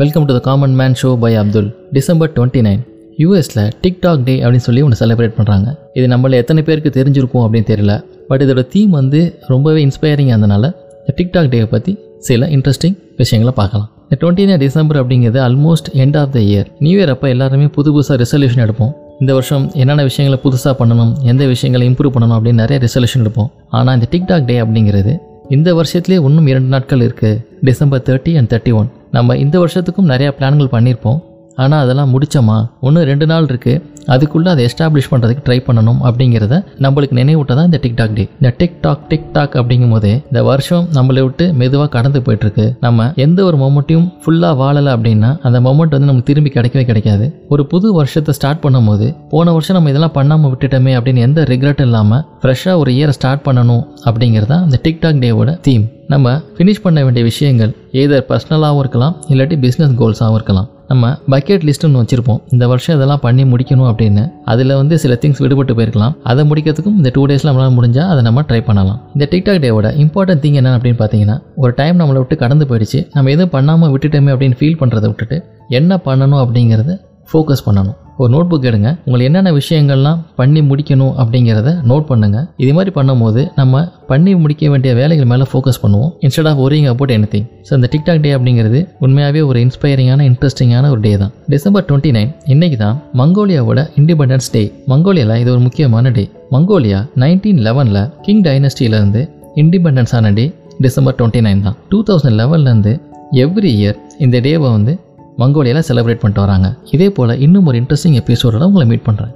Welcome to the common man show by Abdul December twenty nine யூஎஸில் TikTok day அப்படின்னு சொல்லி ஒன்று celebrate பண்ணுறாங்க இது நம்மள எத்தனை பேருக்கு தெரிஞ்சிருக்கும் அப்படின்னு தெரியல. பட் இதோட தீம் வந்து ரொம்பவே இன்ஸ்பைரிங் இருந்தனால இந்த டிக்டாக் டேவை பற்றி சில இன்ட்ரெஸ்டிங் விஷயங்களை பார்க்கலாம். இந்த டுவெண்ட்டி நைன் டிசம்பர் அப்படிங்கிறது almost end of the year new year அப்போ எல்லாருமே புது புதுசாக ரெசல்யூஷன் எடுப்போம். இந்த வருஷம் என்னென்ன விஷயங்களை புதுசாக பண்ணணும் எந்த விஷயங்களை இம்ப்ரூவ் பண்ணணும் அப்படின்னு நிறைய ரெசல்யூஷன் எடுப்போம். ஆனால் இந்த டிக்டாக் டே அப்படிங்கிறது இந்த வருஷத்துலேயே இன்னும் இரண்டு நாட்கள் இருக்குது December thirty and thirty one நம்ம இந்த வருஷத்துக்கும் நிறையா பிளான்கள் பண்ணியிருப்போம். ஆனால் அதெல்லாம் முடிச்சோமா? ஒன்று ரெண்டு நாள் இருக்குது அதுக்குள்ளே அதை எஸ்டாப்ளிஷ் பண்ணுறதுக்கு ட்ரை பண்ணணும் அப்படிங்கிறத நம்மளுக்கு நினைவூட்ட தான் இந்த டிக்டாக் டே இந்த டிக்டாக் டிக்டாக் அப்படிங்கும் போதே இந்த வருஷம் நம்மளை விட்டு மெதுவாக கடந்து போயிட்டுருக்கு. நம்ம எந்த ஒரு மொமெண்ட்டையும் ஃபுல்லாக வாழலை அப்படின்னா அந்த மொமெண்ட் வந்து நமக்கு திரும்பி கிடைக்கவே கிடைக்காது. ஒரு புது வருஷத்தை ஸ்டார்ட் பண்ணும்போது போன வருஷம் நம்ம இதெல்லாம் பண்ணாமல் விட்டுட்டோமே அப்படின்னு எந்த ரிக்ரெட் இல்லாமல் ஃப்ரெஷ்ஷாக ஒரு இயரை ஸ்டார்ட் பண்ணணும் அப்படிங்கிறது தான் இந்த டிக்டாக் டேவோட தீம் நம்ம ஃபினிஷ் பண்ண வேண்டிய விஷயங்கள் ஏதர் பர்சனலாகவும் இருக்கலாம் இல்லாட்டி பிஸ்னஸ் கோல்ஸாகவும் இருக்கலாம். நம்ம பக்கெட் லிஸ்ட்டுன்னு வச்சுருப்போம். இந்த வருஷம் இதெல்லாம் பண்ணி முடிக்கணும் அப்படின்னு. அதில் வந்து சில திங்ஸ் விடுபட்டு போயிருக்கலாம். அதை முடிக்கிறதுக்கும் இந்த டூ டேஸில் நம்மளால் முடிஞ்சால் அதை நம்ம ட்ரை பண்ணலாம். இந்த டிக்டாக் டேவோட இம்பார்ட்டன்ட் திங் என்ன அப்படின்னு பார்த்தீங்கன்னா ஒரு டைம் நம்மளை விட்டு கடந்து போயிடுச்சு. நம்ம எதுவும் பண்ணாமல் விட்டுட்டோமே அப்படின்னு ஃபீல் பண்ணுறதை விட்டுட்டு என்ன பண்ணணும் அப்படிங்கிறத ஃபோக்கஸ் பண்ணணும். ஒரு நோட் புக் எடுங்க. உங்களுக்கு என்னென்ன விஷயங்கள்லாம் பண்ணி முடிக்கணும் அப்படிங்கிறத நோட் பண்ணுங்கள் இது மாதிரி பண்ணும்போது நம்ம பண்ணி முடிக்க வேண்டிய வேலைகள் மேலே ஃபோக்கஸ் பண்ணுவோம். Instead of worrying about anything so இந்த டிக்டாக் டே அப்படிங்கிறது உண்மையாகவே ஒரு இன்ஸ்பைரிங்கான இன்ட்ரெஸ்டிங்கான ஒரு டே தான். டிசம்பர் டுவெண்ட்டி நைன் இன்னைக்கு தான் மங்கோலியாவோட இண்டிபெண்டன்ஸ் டே மங்கோலியாவில் இது ஒரு முக்கியமான டே மங்கோலியா நைன்டீன் லெவனில் king டைனஸ்டியிலேருந்து independence day December twenty nine தான். டூ தௌசண்ட் லெவன்லேருந்து எவ்ரி இயர் இந்த டேவை வந்து மங்கோலியாவில் செலிப்ரேட் பண்ணிட்டு வராங்க. இதே போல் இன்னும் ஒரு இன்ட்ரெஸ்டிங் எபிசோடில் உங்களை மீட் பண்ணுறேன்